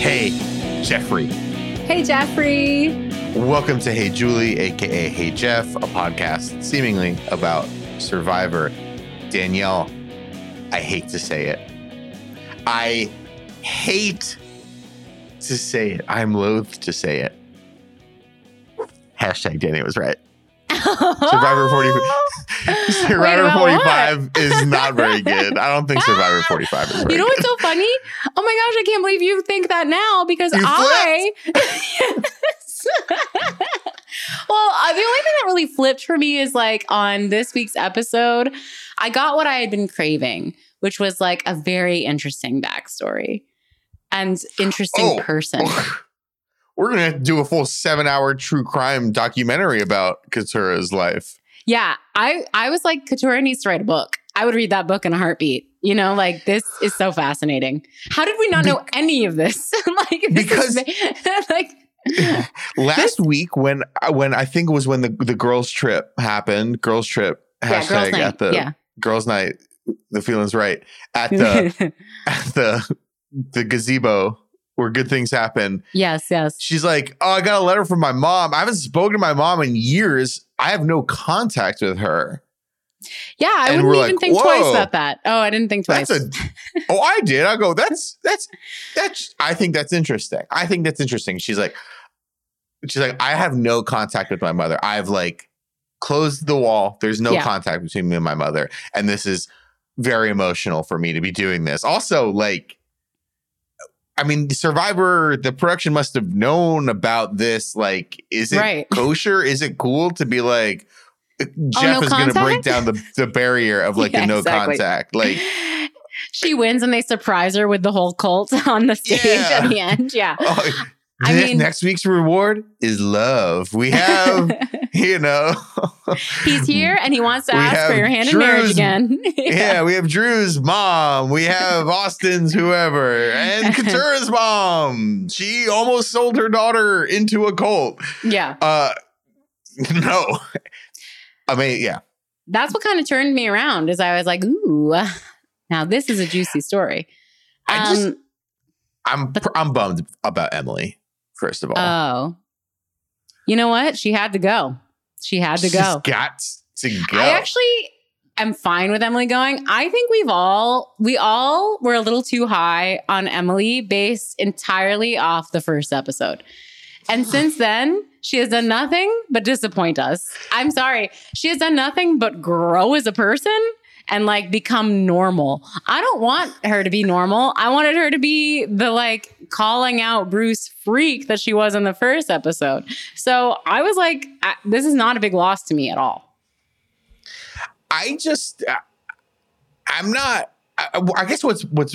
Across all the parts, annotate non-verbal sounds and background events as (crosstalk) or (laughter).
Hey, Jeffrey. Hey, Jeffrey. Welcome to Hey Julie, aka Hey Jeff, a podcast seemingly about Survivor. Danielle, I hate to say it. I hate to say it. I'm loath to say it. Hashtag Dani was right. Survivor 45. (laughs) Survivor about 45 is not very (laughs) good. I don't think Survivor 45 is very You know good. what's so funny? Oh my gosh, I can't believe you think that now because You I. (laughs) Well, uh, the only thing that really flipped for me is like on this week's episode, I got what I had been craving, which was like a very interesting backstory and interesting Oh. person. We're going to do a full seven hour true crime documentary about Katurah's life. Yeah, I I was like, Katurah needs to write a book. I would read that book in a heartbeat. You know, like this is so fascinating. How did we not know any of this? (laughs) like this Because- is, (laughs) like (laughs) Last week, when uh, when I think it was when the, the girls' trip happened, girls' trip yeah, hashtag girls' night. at the yeah, girls' night, the feeling's right at the at the the gazebo where good things happen. yes, yes. She's like, "Oh, I got a letter from my mom. I haven't spoken to my mom in years. I have no contact with her." Yeah, I And wouldn't even like, think twice about that. Oh, I didn't think twice. That's a (laughs) oh, I did. I go, that's that's that's. I think that's interesting. I think that's interesting. She's like, she's like, I have no contact with my mother. I've like closed the wall. There's no Yeah. contact between me and my mother, and this is very emotional for me to be doing this. Also, like. I mean, Survivor, the production must have known about this. Like, is it Right. (laughs) kosher? Is it cool to be like, uh, oh, Jeff Oh, no is going to break down the, the barrier of like Yeah, the no exactly. contact? Like, (laughs) she wins and they surprise her with the whole cult (laughs) on the stage Yeah. at the end. Yeah. Oh, I mean- next week's reward is love. We have, (laughs) you know, He's here and he wants to ask for your hand in marriage again. (laughs) yeah, we have Drew's mom, we have Austin's whoever, and (laughs) Katurah's mom. She almost sold her daughter into a cult. yeah. Uh, no, I mean, yeah, That's what kind of turned me around is I was like, ooh, now this is a juicy story. I just- Um, I'm I'm bummed about Emily. First of all, oh. You know what? She had to go. She had to She's go. got to go. I actually am fine with Emily going. I think we've all we all were a little too high on Emily based entirely off the first episode. And (sighs) since then, she has done nothing but disappoint us. I'm sorry. She has done nothing but grow as a person and like become normal. I don't want her to be normal. I wanted her to be the like calling out Bruce freak that she was in the first episode. So I was like, I, this is not a big loss to me at all. I just, uh, I'm not. I, guess what's what's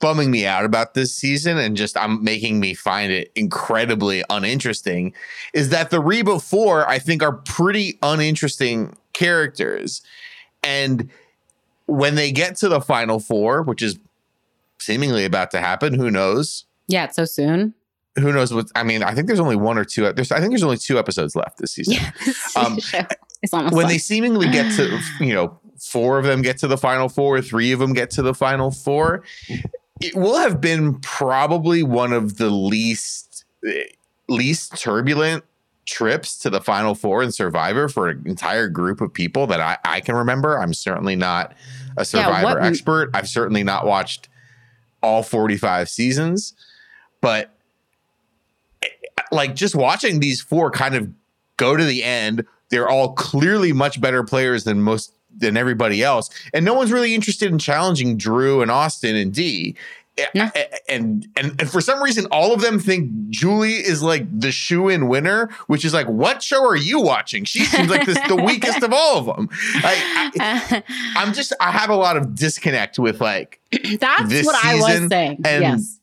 bumming me out about this season and just I'm making me find it incredibly uninteresting is that the Reba Four I think are pretty uninteresting characters, and when they get to the final four, which is seemingly about to happen, who knows? Yeah, it's so soon. Who knows what? I mean, I think there's only one or two. There's I think there's only two episodes left this season. Yeah, this (laughs) Um, is almost when done. they seemingly get to you know four of them get to the final four three of them get to the final four it will have been probably one of the least least turbulent trips to the final four and survivor for an entire group of people that i, I can remember. I'm certainly not a survivor what- expert. I've certainly not watched all 45 seasons but eh, like just watching these four kind of go to the end they're all clearly much better players than most than everybody else and no one's really interested in challenging drew and austin and Dee No. and, and and for some reason all of them think julie is like the shoe-in winner which is like what show are you watching she seems like this the weakest of all of them I, (laughs) i'm just i have a lot of disconnect with like That's what I was saying. and- yes.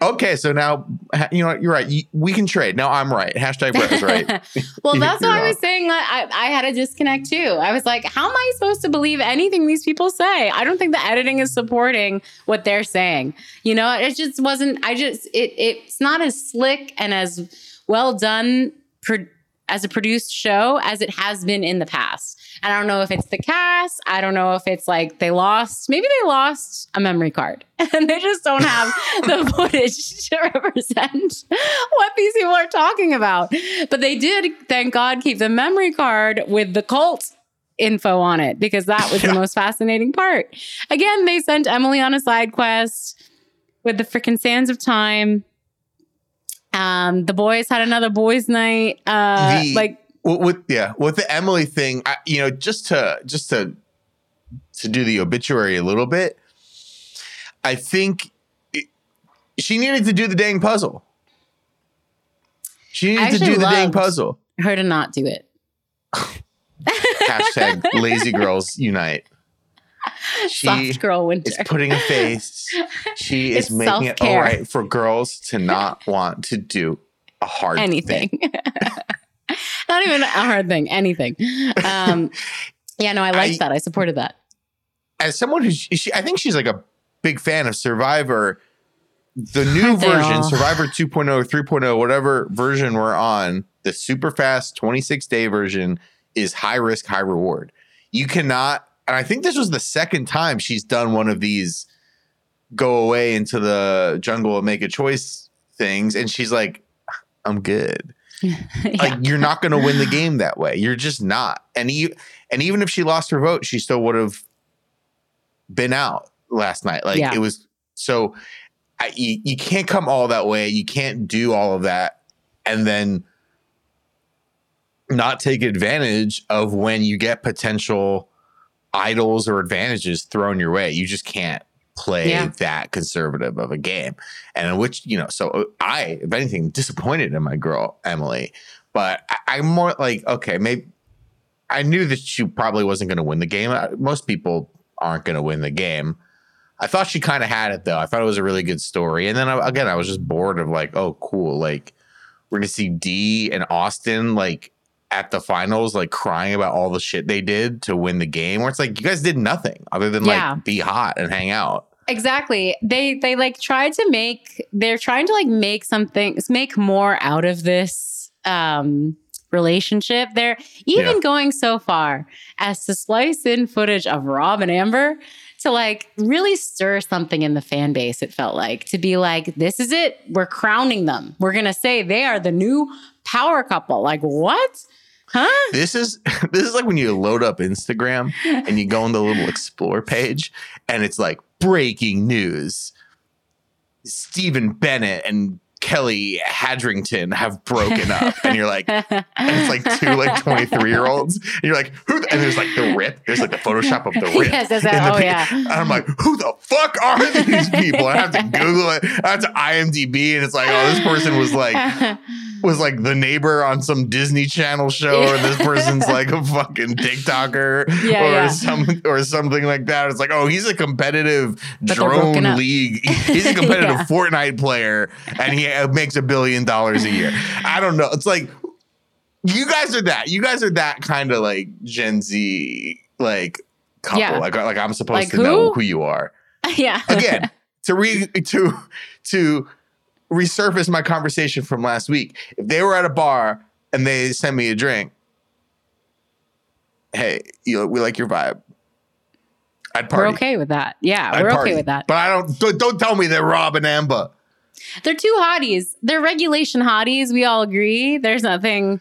Okay so now you know you're right we can trade now i'm right hashtag Brett was right (laughs) well, (laughs) that's what I was saying. That I, I had a disconnect too. I was like, how am I supposed to believe anything these people say? I don't think the editing is supporting what they're saying. You know, it just wasn't. I just it it's not as slick and as well done. As a produced show as it has been in the past. And I don't know if it's the cast. I don't know if it's like they lost, maybe they lost a memory card (laughs) and they just don't have (laughs) the footage to represent what these people are talking about. But they did, thank God, keep the memory card with the cult info on it because that was the most fascinating part. Again, they sent Emily on a side quest with the freaking Sands of Time. Um, the boys had another boys' night. Uh, The- like with, with yeah with the Emily thing, I, you know, just to just to to do the obituary a little bit, I think it, she needed to do the dang puzzle. She needed to do the dang puzzle. her to not do it. (laughs) Hashtag lazy girls unite. She Soft girl winter. is putting a face. (laughs) She is It's making it all self-care. right for girls to not (laughs) want to do a hard anything. thing. (laughs) Not even a hard thing. Anything. Um, yeah, no, I liked I- that. I supported that. as someone who she, I think she's like a big fan of Survivor. The new version, all? Survivor 2.0 3.0, whatever version we're on, the super fast 26 day version is high risk, high reward. You cannot, and I think this was the second time she's done one of these go away into the jungle and make a choice things. And she's like, I'm good (laughs) yeah. like you're not going to win the game that way. (laughs) You're just not. And and even if she lost her vote, she still would have been out last night. Like Yeah. it was so I, you, you can't come all that way. You can't do all of that and then not take advantage of when you get potential idols or advantages thrown your way. You just can't play Yeah. that conservative of a game. And in which, you know, so I, if anything, disappointed in my girl, Emily. But I, I'm more like, okay, maybe I knew that she probably wasn't going to win the game. Uh, Most people aren't going to win the game. I thought she kind of had it though. I thought it was a really good story. And then I, again, I was just bored of like, oh, cool. Like we're gonna see Dee and Austin like at the finals, like crying about all the shit they did to win the game. Where it's like you guys did nothing other than Yeah. like be hot and hang out. Exactly. They they like tried to make they're trying to like make something make more out of this um relationship. They're even Yeah. going so far as to splice in footage of Rob and Amber to like really stir something in the fan base, it felt like. To be like, this is it. We're crowning them. We're gonna say they are the new power couple. Like, what? Huh? This is (laughs) this is like when you load up Instagram and you go on the little (laughs) explore page and it's like breaking news. Stephen Bennett and Kelly Hadrington have broken up. And you're like, and it's like two like 23 year olds. And you're like, who? the- and there's like the rip. There's like the Photoshop of the (laughs) rip. Yes, yes. the Oh, yeah. And I'm like, who the fuck are these people? I have to Google it. I have to IMDb, and it's like, oh, this person was like was like the neighbor on some Disney Channel show, or this person's (laughs) like a fucking TikToker, Yeah, or yeah. some or something like that. It's like, oh, he's a competitive But drone league. (laughs) He's a competitive Yeah. Fortnite player, and he uh, makes a billion dollars a year. I don't know. It's like you guys are that. You guys are that kind of like Gen Z like couple. Yeah. Like like I'm supposed Like to know who? who you are (laughs) yeah. again to re to to resurface my conversation from last week. If they were at a bar and they send me a drink, hey, you we like your vibe. I'd party. We're okay with that. Yeah, I'd we're party. okay with that. But I don't, don't don't tell me they're Rob and Amber. They're two hotties. They're regulation hotties. We all agree. There's nothing.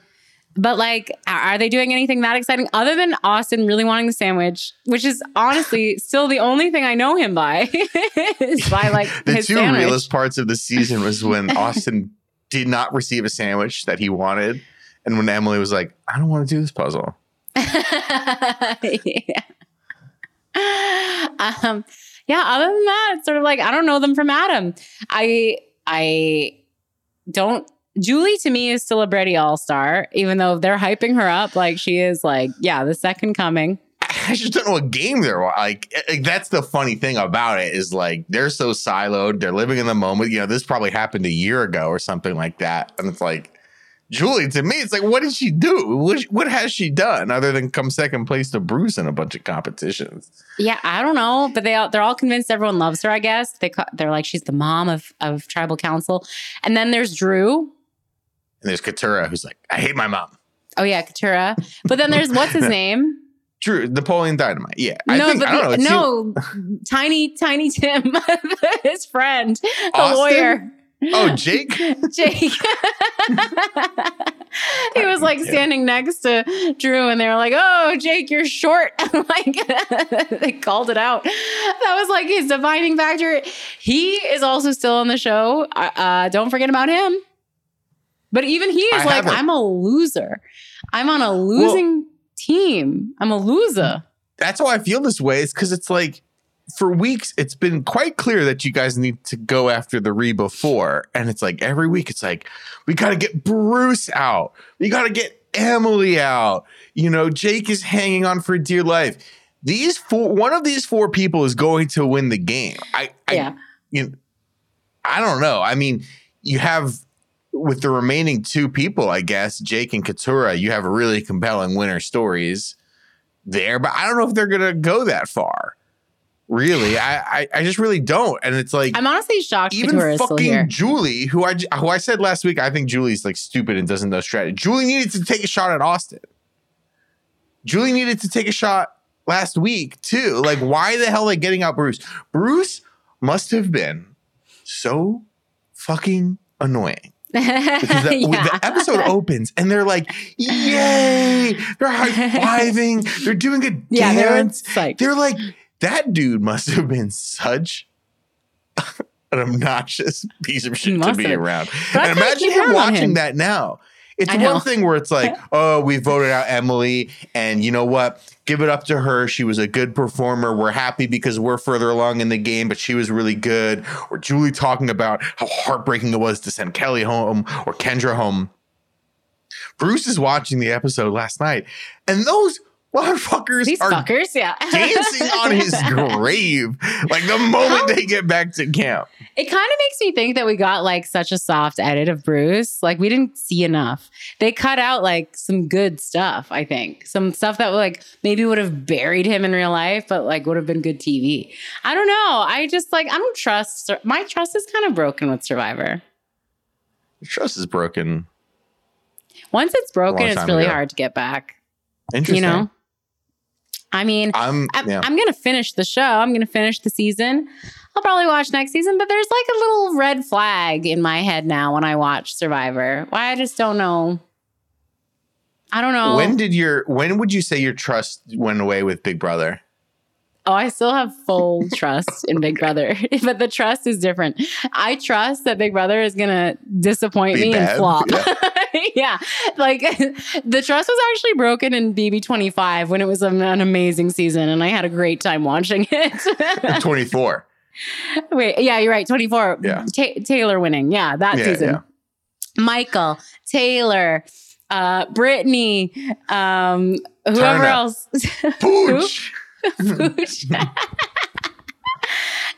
But like, are they doing anything that exciting other than Austin really wanting the sandwich, which is honestly (laughs) still the only thing I know him by (laughs) is by like The two sandwich. realest parts of the season was when (laughs) Austin did not receive a sandwich that he wanted, and when Emily was like, "I don't want to do this puzzle." yeah. Um, yeah. Other than that, it's sort of like I don't know them from Adam. I I don't. Julie to me is still a Brady All Star, even though they're hyping her up like she is like yeah the second coming. I just don't know what game they're like. like. That's the funny thing about it is like they're so siloed. They're living in the moment. You know, this probably happened a year ago or something like that. And it's like Julie to me, it's like, what did she do? What, what has she done other than come second place to Bruce in a bunch of competitions? Yeah, I don't know, but they all, they're all convinced everyone loves her. I guess they they're like she's the mom of of tribal council, and then there's Drew. And there's Katurah who's like, I hate my mom. Oh yeah, Katurah. But then there's what's his (laughs) name? Drew Napoleon Dynamite. Yeah, I no, think but I know. the, it's no, (laughs) Tiny Tiny Tim, (laughs) his friend, the Austin? lawyer. Oh, Jake. Jake. he was like standing next to Drew, and they were like, "Oh, Jake, you're short." like they called it out. That was like his defining factor. He is also still on the show. Uh, uh, don't forget about him. But even he is I like, haven't. "I'm a loser. I'm on a losing team. I'm a loser." That's why I feel this way. Is because it's like for weeks it's been quite clear that you guys need to go after the Reba Four, and it's like every week it's like we got to get Bruce out, we got to get Emily out. You know, Jake is hanging on for dear life. These four, one of these four people is going to win the game. I, I yeah. you know, I don't know. I mean, you have with the remaining two people, I guess, Jake and Katurah, you have really compelling winner stories there, but I don't know if they're gonna go that far. Really, I I, I just really don't. And it's like I'm honestly shocked even Couture is still fucking. Julie, who I who I said last week, I think Julie's like stupid and doesn't know strategy. Julie needed to take a shot at Austin. Julie needed to take a shot last week too. Like, why the hell are they getting out Bruce? Bruce must have been so fucking annoying (laughs) the, Yeah. the episode opens and they're like, "Yay!" They're high fiving. (laughs) They're doing a yeah, dance. psyched. They're like, that dude must have been such an obnoxious piece of shit to be around. But and imagine him watching him. that now. It's one thing where it's like, (laughs) oh, we voted out Emily, and you know what? Give it up to her. She was a good performer. We're happy because we're further along in the game, but she was really good. Or Julie talking about how heartbreaking it was to send Kelly home or Kendra home. Bruce is watching the episode last night, and those motherfuckers These are fuckers, yeah. dancing on his (laughs) grave like the moment they get back to camp. It kind of makes me think that we got like such a soft edit of Bruce. Like we didn't see enough. They cut out like some good stuff, I think. Some stuff that like maybe would have buried him in real life, but like would have been good TV. I don't know. I just like, I don't trust. My trust is kind of broken with Survivor. Trust is broken. Once it's broken, it's really ago. hard to get back. Interesting. You know? I mean, I'm, I'm, yeah. I'm gonna finish the show. I'm gonna finish the season. I'll probably watch next season, but there's like a little red flag in my head now when I watch Survivor. Why I just don't know. I don't know. When did your when would you say your trust went away with Big Brother? Oh, I still have full trust in Big Brother, (laughs) but the trust is different. I trust that Big Brother is gonna disappoint Be me bad, and flop. yeah. (laughs) Yeah. like (laughs) the trust was actually broken in BB25 when it was an, an amazing season, and I had a great time watching it. 24. Wait, yeah, you're right. 24. Yeah. Ta- Taylor winning. Yeah, that Yeah, season. yeah. Michael, Taylor, uh, Brittany, um, whoever else. Pooch. (laughs)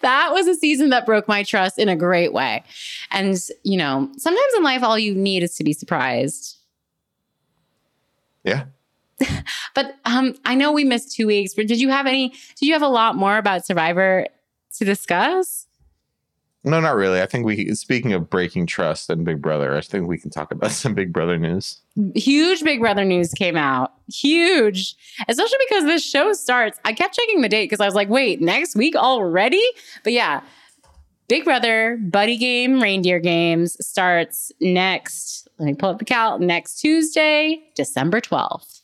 That was a season that broke my trust in a great way. And, you know, sometimes in life, all you need is to be surprised. Yeah. (laughs) But um, I know we missed two weeks, but did you have any, did you have a lot more about Survivor to discuss? No, not really. I think we speaking of breaking trust and Big Brother, I think we can talk about (laughs) some Big Brother news. huge Big Brother news came out. Huge. Especially because this show starts. I kept checking the date because I was like, wait, next week already? But yeah, Big Brother Buddy Game Reindeer Games starts next. Let me pull up the cal next Tuesday, December 12th.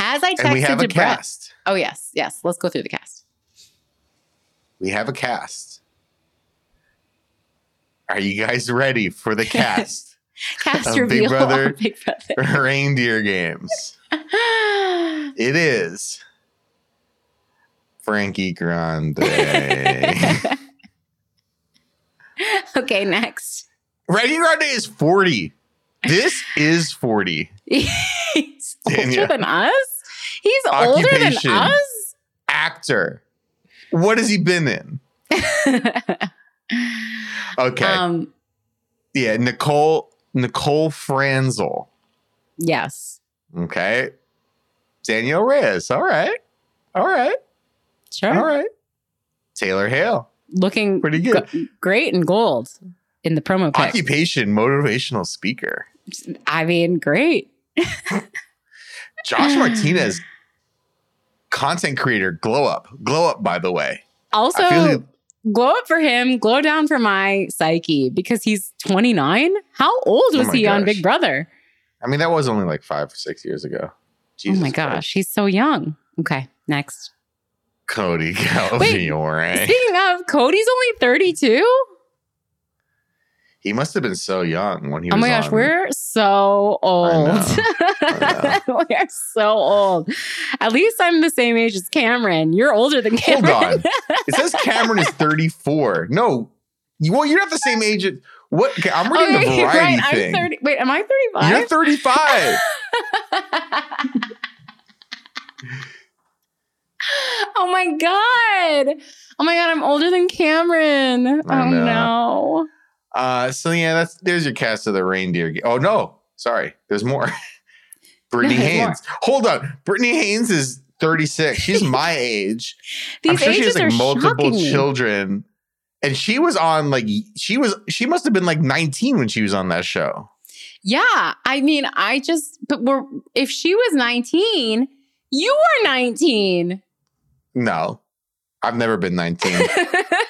As I texted And we have to a Brett. cast. Oh, yes, yes. Let's go through the cast. We have a cast. Are you guys ready for the cast? (laughs) Cast Of Big Brother. Big Brother. (laughs) Reindeer games. (laughs) It is Frankie Grande. okay, next. Frankie Grande is 40. This is 40. He's older than us? He's older than us? Actor. What has he been in? Okay. Um, yeah, Nicole Nicole Franzel. yes. Okay. Danielle Reyes. All right. All right. Sure. All right. Taylor Hale. Looking Pretty good. g- great in gold in the promo pic. Occupation motivational speaker. I mean, great. (laughs) Josh Martinez, (sighs) content creator, glow up, glow up. By the way, Also, I feel like- glow up for him, glow down for my psyche because he's 29. How old Oh was my he on. Big Brother? I mean, that was only like five or six years ago. Jesus oh my Christ. gosh, he's so young. Okay, next. Cody Calafiore. Speaking of, Cody's only 32. He must have been so young when he oh was. Oh was my gosh, on- we're so old. I (laughs) we are so old. At least I'm the same age as Cameron. You're older than Cameron. Hold on. It says Cameron is 34. No, you, well, you're not the same age. As, what? okay, I'm reading Okay, (laughs) the variety right. thing. I'm 30. Wait, am I 35? You're 35. (laughs) oh my god. Oh my god, I'm older than Cameron. I oh know. no. Uh, so yeah, that's there's your cast of the reindeer. Oh no, sorry, there's more. (laughs) Britney No, there's more. Haynes. Hold on, Britney Haynes is 36. She's (laughs) my age. I'm These sure she has like multiple shocking children, and she was on like she was she must have been like 19 when she was on that show. Yeah, I mean, I just but we're if she was 19, you were 19. No, I've never been 19. (laughs)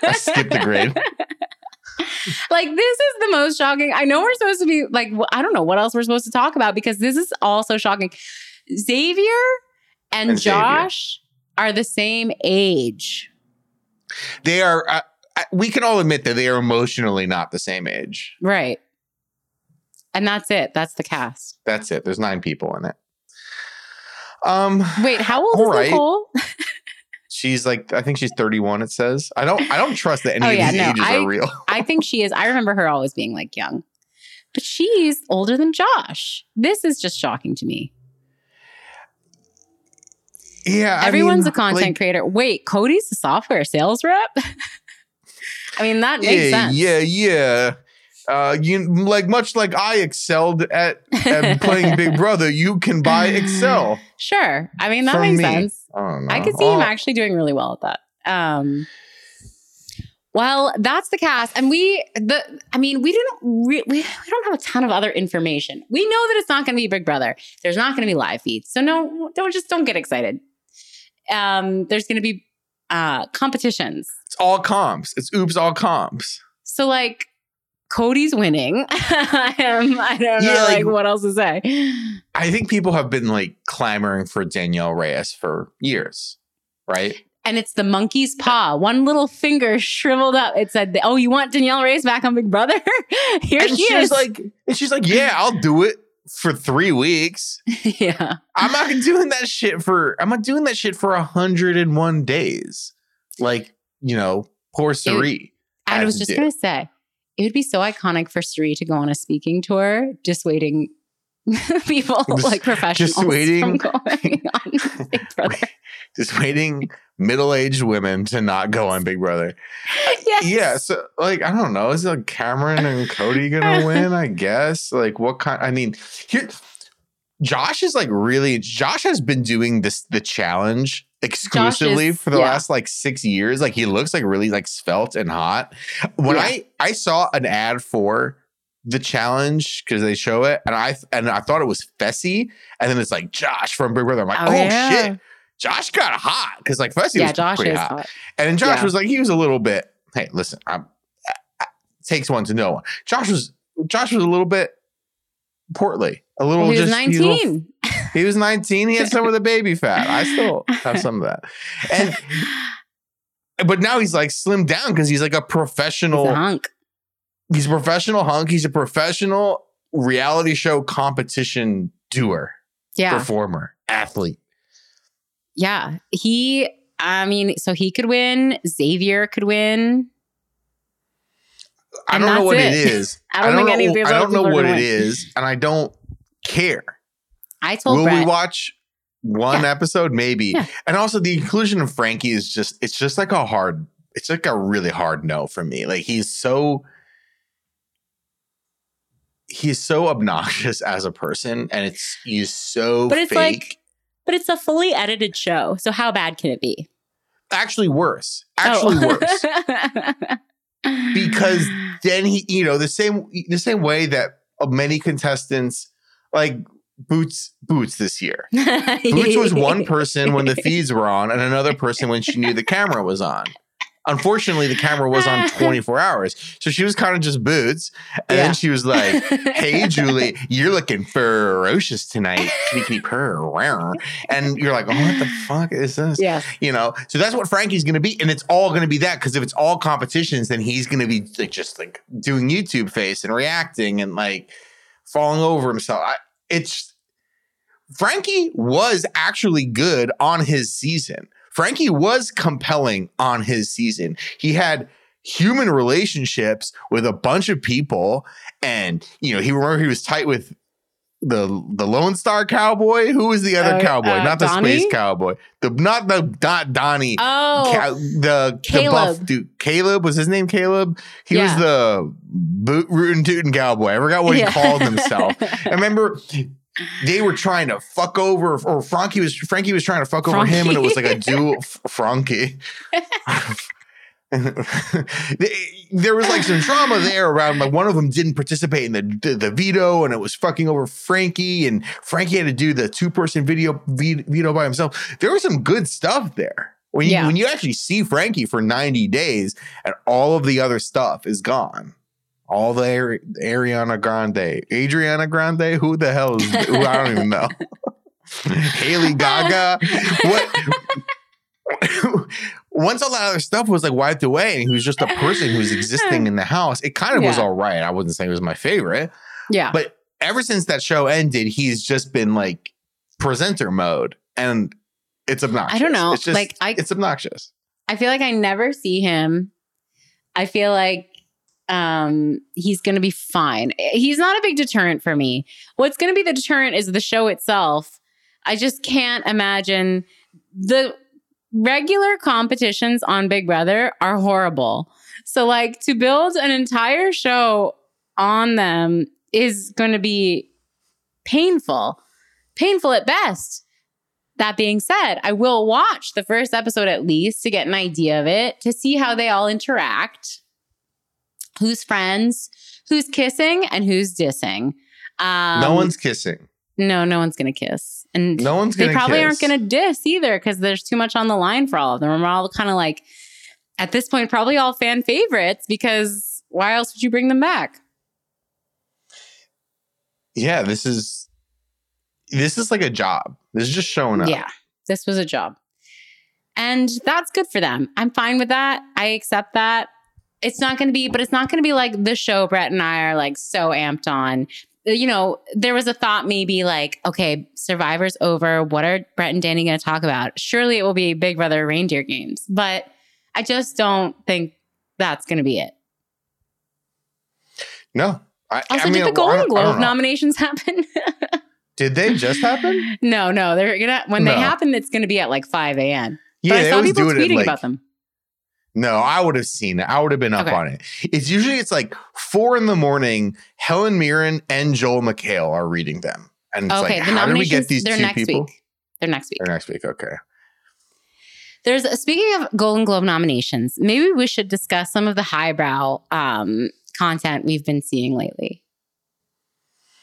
I skipped the grade. (laughs) like this is the most shocking. I know we're supposed to be like I don't know what else we're supposed to talk about because this is also shocking. Xavier and, And Xavier. Josh are the same age. They are. Uh, we can all admit that they are emotionally not the same age. Right. And that's it. That's the cast. That's it. There's nine people in it. Um, Wait, how old All is right. Nicole? (laughs) she's like, I think she's 31. It says. I don't. I don't trust that (laughs) oh, any Oh, of yeah, these no, ages I- are real. (laughs) I think she is. I remember her always being like young. But she's older than Josh. This is just shocking to me. Yeah, I Everyone's mean, a content like, creator. Wait, Cody's a software sales rep? (laughs) I mean, that makes yeah, sense. yeah, yeah. Uh, you like much like I excelled at, at playing Big (laughs) Brother. You can buy Excel. Sure. I mean, that makes me. sense. I. I could see him actually doing really well at that. Um, well, that's the cast, and we the I mean, we didn't re- we, we don't have a ton of other information. We know that it's not going to be Big Brother. There's not going to be live feeds, so no, don't just don't get excited. Um, there's going to be uh competitions. It's all comps. It's oops, all comps. So like Cody's winning. (laughs) I am. I don't know Yeah, like, like- what else to say. I think people have been like clamoring for Danielle Reyes for years, right? And it's the monkey's paw. One little finger shriveled up. It said, "Oh, you want Danielle Reyes back on Big Brother? (laughs) Here and she she's is." like, and she's like, yeah, I'll do it for three weeks. (laughs) yeah, I'm not doing that shit for. I'm not doing that shit for 101 days. Like you know, poor Sari. I was just do. gonna say, it would be so iconic for Sri to go on a speaking tour, dissuading (laughs) people Dis- like professionals dissuading- from going (laughs) on Big Brother. (laughs) Just waiting middle-aged women to not go on Big Brother. yes. Yeah, so like I don't know, is like Cameron and Cody gonna win? I guess. Like what kind? I mean, here, Josh is like really. Josh has been doing this the challenge exclusively is- for the yeah. last like six years. Like he looks like really like svelte and hot. When Yeah. I I saw an ad for the challenge because they show it, and I and I thought it was Fessy, and then it's like Josh from Big Brother. I'm like, oh, oh yeah. shit. Josh got hot because like Fessy was Josh pretty hot. hot. And then Josh was like, he was a little bit, hey, listen, I'm, I, I- takes one to know one. Josh was, Josh was a little bit portly, a little Well, he was just, he's a little- 19. He was 19. He had some of the baby fat. I still have some of that. And, (laughs) but now he's like slimmed down because he's like a He's professional, a hunk. he's a professional hunk. He's a professional reality show competition doer, Yeah. performer, athlete. Yeah. He, I mean, so he could win. Xavier could win. I don't know what it it. is. (laughs) I don't think know, any of these I don't know what it win. is, and I don't care. I told Will Brett. we watch one episode? Maybe. Yeah. And also the inclusion of Frankie is just it's just like a hard, it's like a really hard no for me. Like he's so he's so obnoxious as a person and it's he's so But it's fake. like- but it's a fully edited show. So how bad can it be? actually worse. Actually Oh. worse. (laughs) Because then he, you know, the same the same way that many contestants like Boots Boots this year. (laughs) Boots was one (laughs) person when the feeds were on, and another person when she knew the camera was on. Unfortunately, the camera was on (laughs) 24 hours. So she was kind of just boots. And Yeah. then she was like, Hey, Julie, you're looking ferocious tonight. And you're like, Oh, what the fuck is this? yes. You know, so that's what Frankie's going to be. And it's all going to be that because if it's all competitions, then he's going to be like just like doing YouTube face and reacting and like falling over himself. I, it's Frankie was actually good on his season. Frankie was compelling on his season. He had human relationships with a bunch of people, and you know, he remember he was tight with the the Lone Star Cowboy. Who was the other Uh, cowboy? uh, not the Donny? Space Cowboy. The not the not Donny. Oh, Cow- the the buff dude. Caleb was his name. Caleb. He was the boot rootin' tootin' cowboy. I forgot what he Yeah. called himself. (laughs) I remember they were trying to fuck over, or Frankie was Frankie was trying to fuck over him, and it was like a duel. Frankie. (laughs) (laughs) There was like some drama there around like one of them didn't participate in the, the the veto and it was fucking over Frankie and Frankie had to do the two person video ve- veto by himself. There was some good stuff there. When you Yeah. when you actually see Frankie for 90 days and all of the other stuff is gone. All the Ari- Ariana Grande, Adriana Grande, who the hell is who I don't even know. (laughs) Haley Gaga. (laughs) What once all that other stuff was like wiped away and he was just a person who was existing in the (laughs) house, it kind of was all right. I wouldn't say it was my favorite, yeah. but ever since that show ended, he's just been like presenter mode and it's obnoxious. I don't know. It's just, Like, I- it's obnoxious. I feel like I never see him. I feel like um he's going to be fine. He's not a big deterrent for me. What's going to be the deterrent is the show itself. I just can't imagine the regular competitions on Big Brother are horrible. So like to build an entire show on them is going to be painful. Painful at best. That being said, I will watch the first episode at least to get an idea of it, to see how they all interact, who's friends, who's kissing, and who's dissing. Um, no one's kissing. no, no one's gonna kiss, and No one's they probably aren't gonna diss either because there's too much on the line for all of them. We're all kind of like, at this point, probably all fan favorites because why else would you bring them back? Yeah, this is this is like a job. This is just showing up. Yeah, this was a job. And that's good for them. I'm fine with that. I accept that. It's not going to be, but it's not going to be like the show Brett and I are like so amped on. Uh, you know, there was a thought maybe like, okay, Survivor's over. What are Brett and Dani going to talk about? Surely it will be Big Brother reindeer games. But I just don't think that's going to be it. No. I, Also, I mean, did the Golden Globe nominations happen? Did they just happen? (laughs) no, no. They're gonna when No. they happen, it's gonna be at like 5 a.m. Yeah, but I saw people tweeting like about them. No, I would have seen it. I would have been up Okay. on it. It's usually it's like four in the morning. Helen Mirren and Joel McHale are reading them, and it's Okay, like, the how did we get these two next people? week. They're next week. Or next week, okay. There's speaking of Golden Globe nominations, maybe we should discuss some of the highbrow um, content we've been seeing lately.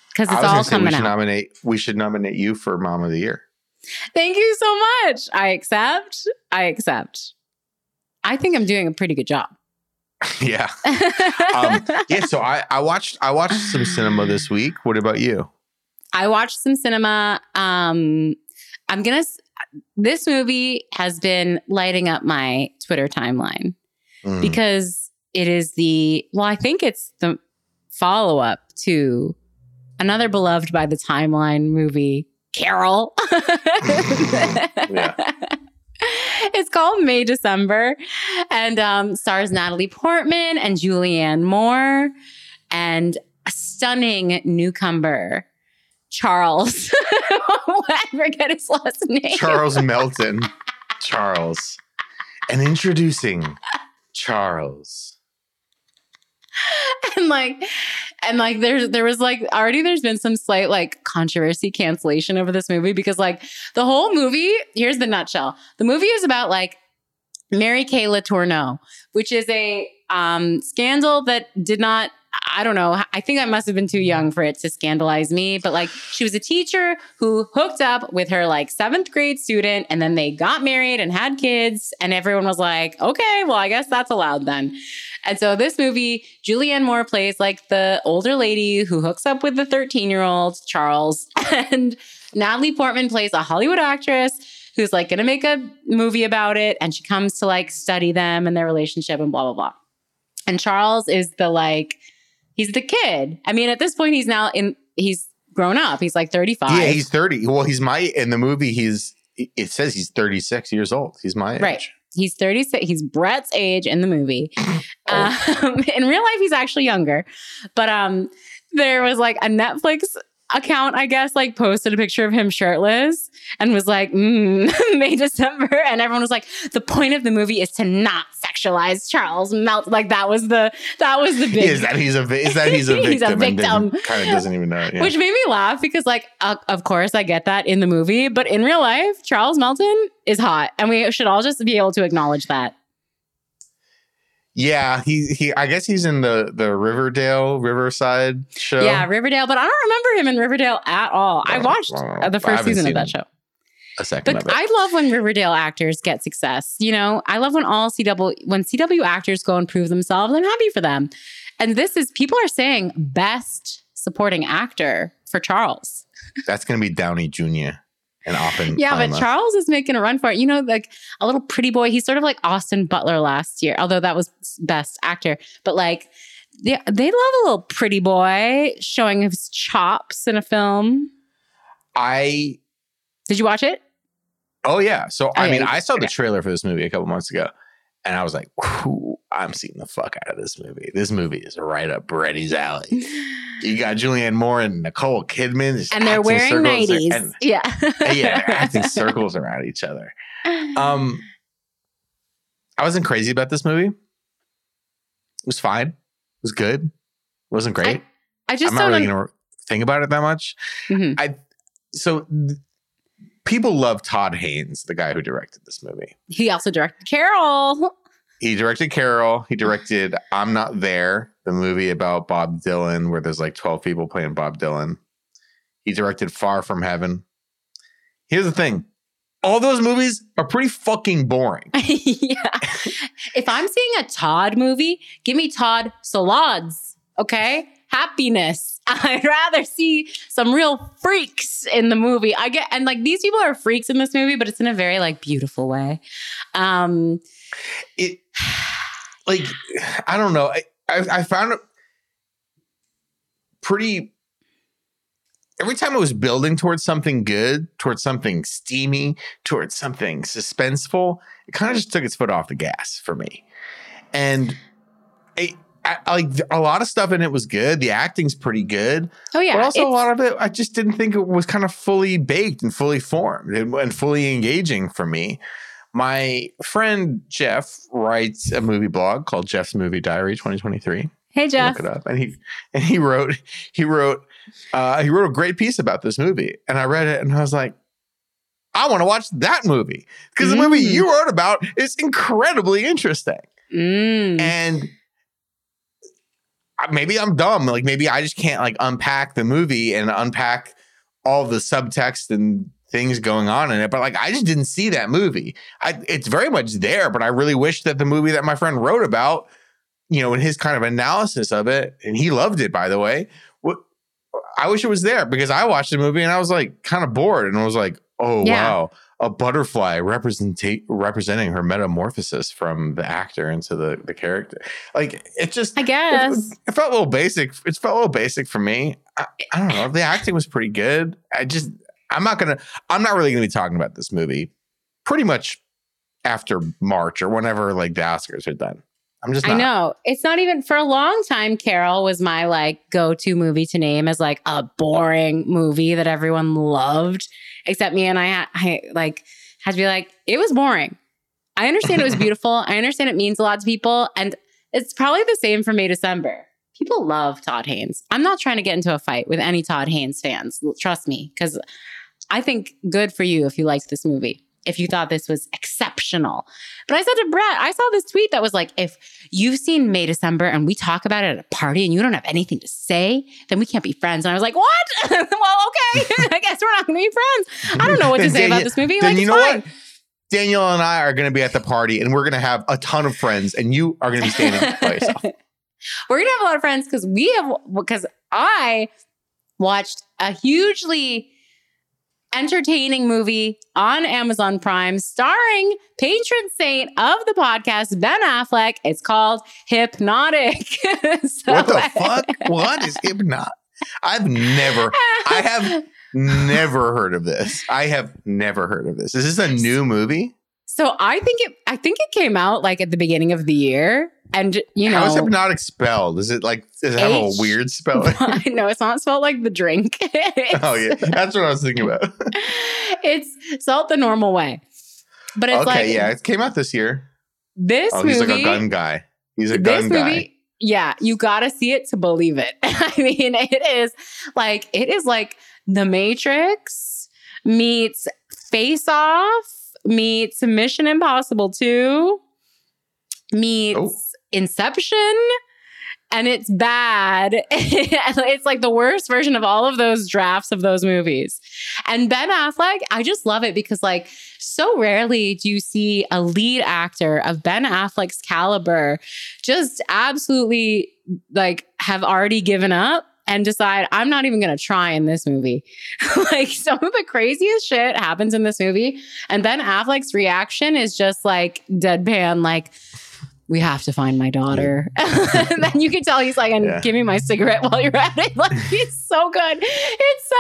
Because it's all say we should out. nominate. We should nominate you for Mom of the Year. Thank you so much. I accept. I accept. I think I'm doing a pretty good job. (laughs) yeah, (laughs) Um, yeah. So I I watched I watched some cinema this week. What about you? I watched some cinema. Um, I'm gonna. This movie has been lighting up my Twitter timeline Mm. because it is the well, I think it's the follow up to another beloved by the timeline movie, Carol. (laughs) (laughs) It's called May December and um, stars Natalie Portman and Julianne Moore and a stunning newcomer, Charles. (laughs) I forget his last name. Charles (laughs) Melton. Charles, and introducing Charles. and like and like there's there was like already there's been some slight like controversy cancellation over this movie because like the whole movie here's the nutshell the movie is about like mary kay letourneau which is a um scandal that did not I don't know. I think I must have been too young for it to scandalize me, but like she was a teacher who hooked up with her like seventh grade student and then they got married and had kids. And everyone was like, okay, well, I guess that's allowed then. And so this movie, Julianne Moore plays like the older lady who hooks up with the 13 year old Charles. (laughs) And Natalie Portman plays a Hollywood actress who's like going to make a movie about it. And she comes to like study them and their relationship and blah, blah, blah. And Charles is the like, he's the kid. I mean, at this point, he's now in, he's grown up. He's like 35. Yeah, he's 30. Well, he's my, in the movie, he's, it says he's 36 years old. He's my age. Right. He's 36. He's Brett's age in the movie. (laughs) Um, (laughs) in real life, he's actually younger. But um, there was like a Netflix account, I guess, like posted a picture of him shirtless and was like, mm, (laughs) May, December. And everyone was like, the point of the movie is to not sexualize Charles Melt. Like that was the, that was the (laughs) big. Is that he's a, is that he's a victim? (laughs) He's a victim. Kind of doesn't even know. it, Yeah. Which made me laugh because, like, uh, of course, I get that in the movie, but in real life, Charles Melton is hot, and we should all just be able to acknowledge that. Yeah, he, he, I guess he's in the, the Riverdale, Riverside show. Yeah, Riverdale, but I don't remember him in Riverdale at all. I Oh, watched uh, the first season of that show. A second But. I love when Riverdale actors get success. You know, I love when all CW when CW actors go and prove themselves. I'm happy for them. And this is people are saying best supporting actor for Charles. That's going to be Downey Jr. and Oppen. Yeah, but Charles is making a run for it. You know, like a little pretty boy. He's sort of like Austin Butler last year, although that was best actor. But like, they, they love a little pretty boy showing his chops in a film. I Did you watch it? Oh yeah. So I Oh, yeah, mean, I saw the trailer for this movie a couple months ago, and I was like, "I'm seeing the fuck out of this movie. This movie is right up Brady's alley." You got (laughs) Julianne Moore and Nicole Kidman, And they're wearing 90s. and- yeah. yeah, they're acting (laughs) circles around each other. (sighs) Um, I wasn't crazy about this movie. It was fine. It was good. It wasn't great. I just I'm not don't. really un- gonna think about it that much. Mhm. I so th- people love Todd Haynes, the guy who directed this movie. He also directed Carol. He directed Carol. He directed I'm Not There, the movie about Bob Dylan, where there's like 12 people playing Bob Dylan. He directed Far From Heaven. Here's the thing all those movies are pretty fucking boring. (laughs) yeah. If I'm seeing a Todd movie, give me Todd Solondz. Okay. Happiness. (laughs) I'd rather see some real freaks in the movie. I get, and like these people are freaks in this movie, but it's in a very like beautiful way. Um, It, like, I don't know. I, I, I found it pretty. Every time it was building towards something good, towards something steamy, towards something suspenseful, it kind of just took its foot off the gas for me. And it, I, like a lot of stuff in it was good. The acting's pretty good, oh yeah. but also a lot of it, I just didn't think it was kind of fully baked and fully formed and, and fully engaging for me. My friend Jeff writes a movie blog called Jeff's Movie Diary 2023 hey, Jeff. look it up and he and he wrote he wrote uh he wrote a great piece about this movie and i read it and i was like i want to watch that movie because the movie Mm. you wrote about is incredibly interesting Mm. and maybe i'm dumb. Like maybe i just can't like unpack the movie and unpack all the subtext and things going on in it but like i just didn't see that movie. I, it's very much there but i really wish that the movie that my friend wrote about you know in his kind of analysis of it and he loved it by the way i wish it was there because i watched the movie and i was like kind of bored and i was like oh Yeah. wow a butterfly representate representing her metamorphosis from the actor into the the character like it just I it, guess. it felt a little basic. It felt a little basic for me. I, I don't know. Eh. The acting was pretty good. I just, I'm not gonna, I'm not really gonna be talking about this movie. Pretty much after March or whenever like the Oscars are done. I'm just. Not. I know. It's not even for a long time. Carol was my like go to movie to name as like a boring movie that everyone loved, except me and I, I like had to be like, it was boring. I understand it was (laughs) beautiful. I understand it means a lot to people. And it's probably the same for May December. People love Todd Haynes. I'm not trying to get into a fight with any Todd Haynes fans. Trust me, because I think good for you if you liked this movie. If you thought this was exceptional. But I said to Brett, I saw this tweet that was like, if you've seen May December and we talk about it at a party and you don't have anything to say, then we can't be friends. And I was like, what? (laughs) well, okay. (laughs) I guess we're not going to be friends. I don't know what to say about this movie. Then like, you it's know fine. what? Daniel and I are going to be at the party, and we're going to have a ton of friends, and you are going to be standing by yourself. (laughs) We're gonna have a lot of friends because we have because I watched a hugely entertaining movie on Amazon Prime starring patron saint of the podcast, Ben Affleck. It's called Hypnotic. (laughs) So- What the fuck? What is hypnot? I've never, I have never heard of this. I have never heard of this. Is this a new movie? So I think it I think it came out like at the beginning of the year. And you know How is hypnotic spelled? Is it like, does it have a H- weird spelling? (laughs) no, it's not spelled like the drink. (laughs) oh, yeah. That's what I was thinking about. (laughs) it's spelled the normal way. But it's okay, like yeah. It came out this year. this Oh, movie. he's like a gun guy. He's a this gun movie, guy. yeah, you gotta see it to believe it. I mean, it is like it is like The Matrix meets Face Off meets Mission Impossible 2 meets Oh. Inception. And it's bad. (laughs) it's like the worst version of all of those drafts of those movies. And Ben Affleck, I just love it because, like, so rarely do you see a lead actor of Ben Affleck's caliber just absolutely like have already given up and decide I'm not even going to try in this movie. (laughs) like some of the craziest shit happens in this movie and Ben Affleck's reaction is just like deadpan like we have to find my daughter. (laughs) and then you can tell he's like, and Yeah. give me my cigarette while you're at it. (laughs) Like, he's so good. It's so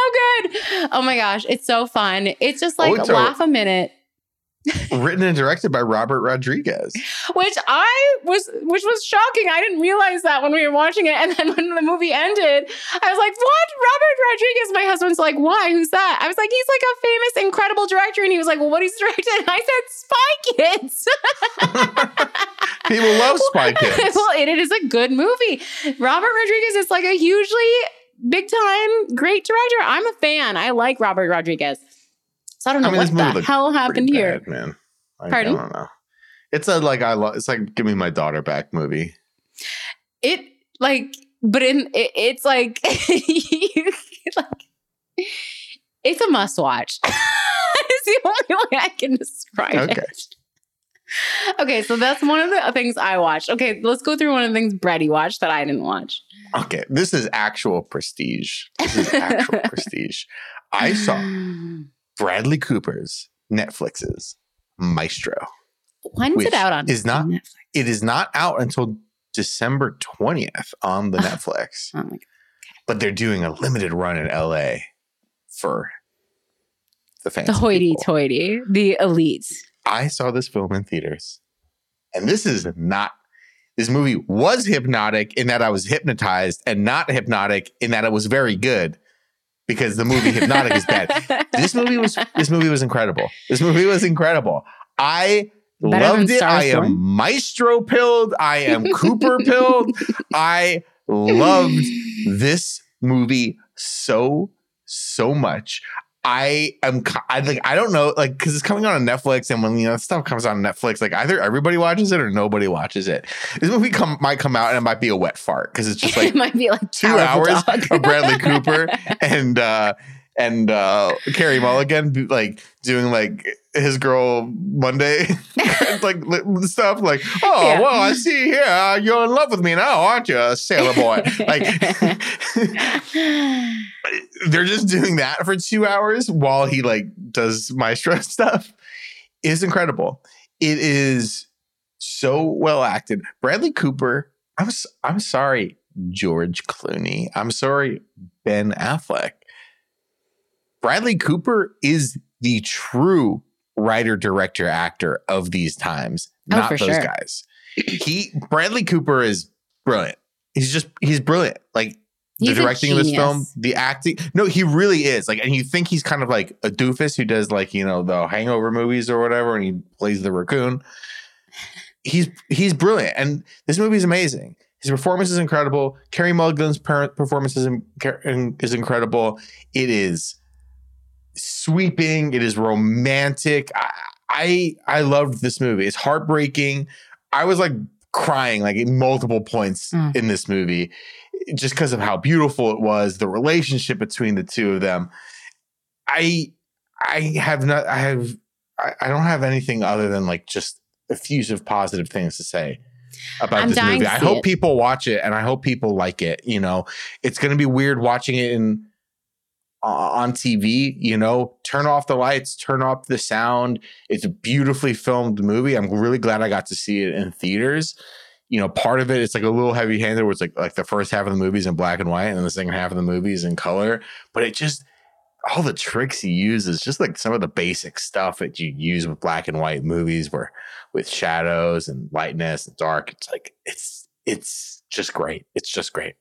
good. Oh my gosh. It's so fun. It's just like Oh, laugh a minute Written and directed by Robert Rodriguez. which I was, which was shocking. I didn't realize that when we were watching it, and then when the movie ended, I was like, "What?" Robert Rodriguez. My husband's like, "Why? Who's that?" I was like, "He's like a famous, incredible director," and he was like, "Well, what he's directed?" And I said, "Spy Kids." (laughs) People love Spy (laughs) Kids. well, it, it is a good movie. Robert Rodriguez is like a hugely big time great director. I'm a fan. I like Robert Rodriguez. So I don't know I mean, what the hell happened Pretty here. bad, man. I, Pardon? I don't know. It's a like I love. It's like give me my daughter back movie. it like but in it, it's like, (laughs) you- like it's a must watch (laughs) it's the only way i can describe Okay. it okay so that's one of the things i watched okay let's go through one of the things Brady watched that i didn't watch Okay, this is actual prestige. This is actual (laughs) prestige. I saw (gasps) Bradley Cooper's Netflix's Maestro. when's it out on is not- Netflix? It is not out until December twentieth on the (laughs) oh Netflix, oh my God. but they're doing a limited run in LA for the fans. the hoity-toity the elite I saw this film in theaters, and this is not. This movie was hypnotic in that I was hypnotized, and not hypnotic in that it was very good, because the movie Hypnotic is bad. This movie was this movie was incredible. This movie was incredible. I Better loved it. I am maestro pilled. I am Cooper pilled. (laughs) I loved this movie so so much. I am I like I don't know like because it's coming out on Netflix and when you know stuff comes out on Netflix like either everybody watches it or nobody watches it. This movie come might come out and it might be a wet fart because it's just (laughs) like it might be like two hours Dog. of Bradley Cooper (laughs) and uh and uh Carey Mulligan like doing like his girl Monday (laughs) (laughs) like stuff like oh Yeah. well I see here uh, you're in love with me now aren't you sailor boy? (laughs) Like they're just doing that for two hours while he like does maestro stuff. Is incredible. It is so well acted. Bradley Cooper I'm I'm sorry George Clooney. I'm sorry Ben Affleck Bradley Cooper is the true writer director actor of these times Oh, not those sure. guys he Bradley Cooper is brilliant he's just he's brilliant like the He's directing of this film, the acting. No, he really is. Like, and you think he's kind of like a doofus who does like you know the Hangover movies or whatever, and he plays the raccoon. He's he's brilliant, and this movie is amazing. His performance is incredible. Carey Mulligan's per- performance is, in- is incredible. It is sweeping. It is romantic. I, I I loved this movie. It's heartbreaking. I was like crying like at multiple points Mm. in this movie just because of how beautiful it was, the relationship between the two of them. I I have not I have I, I don't have anything other than like just effusive positive things to say about I'm this movie. I hope it. people watch it and I hope people like it. You know, it's going to be weird watching it in on TV. You know, turn off the lights, turn off the sound. It's a beautifully filmed movie. I'm really glad I got to see it in theaters. You know, part of it it's like a little heavy handed where it's like like the first half of the movie is in black and white and then the second half of the movie is in color. But it just all the tricks he uses, just like some of the basic stuff that you use with black and white movies where with shadows and lightness and dark. It's like it's it's just great. It's just great.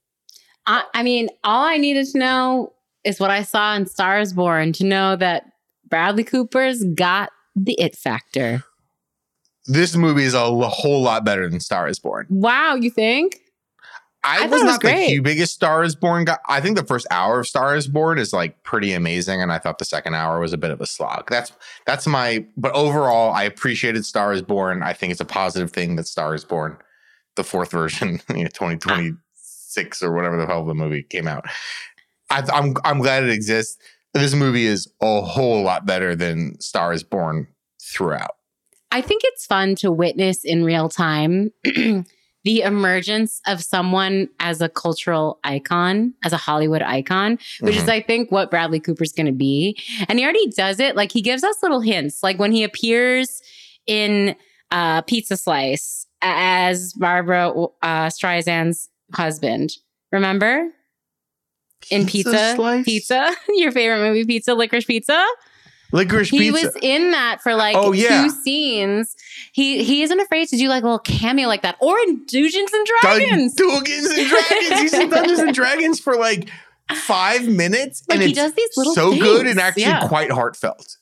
I, I mean, all I needed to know is what I saw in Stars Born to know that Bradley Cooper's got the it factor. This movie is a whole lot better than Star is Born. Wow, you think? I, I was not the great. hu- biggest Star is Born guy. I think the first hour of Star is Born is like pretty amazing, and I thought the second hour was a bit of a slog. That's that's my. But overall, I appreciated Star is Born. I think it's a positive thing that Star is Born, the fourth version, (laughs) you know, twenty twenty six or whatever the hell the movie came out. I, I'm I'm glad it exists. This movie is a whole lot better than Star is Born throughout. I think it's fun to witness in real time (clears throat) the emergence of someone as a cultural icon, as a Hollywood icon, which Mhm. is, I think, what Bradley Cooper's going to be. And he already does it. Like he gives us little hints, like when he appears in uh, Pizza Slice as Barbara uh, Streisand's husband. Remember? In Pizza, Slice? Pizza, (laughs) your favorite movie, Pizza, Licorice Pizza. licorice He pizza. He was in that for like Oh, yeah. two scenes. He he isn't afraid to do like a little cameo like that, or in Dungeons and Dragons. Dungeons and Dragons. He's in Dungeons and Dragons for like five minutes, Like, and he it's does these little so good and actually Yeah. quite heartfelt.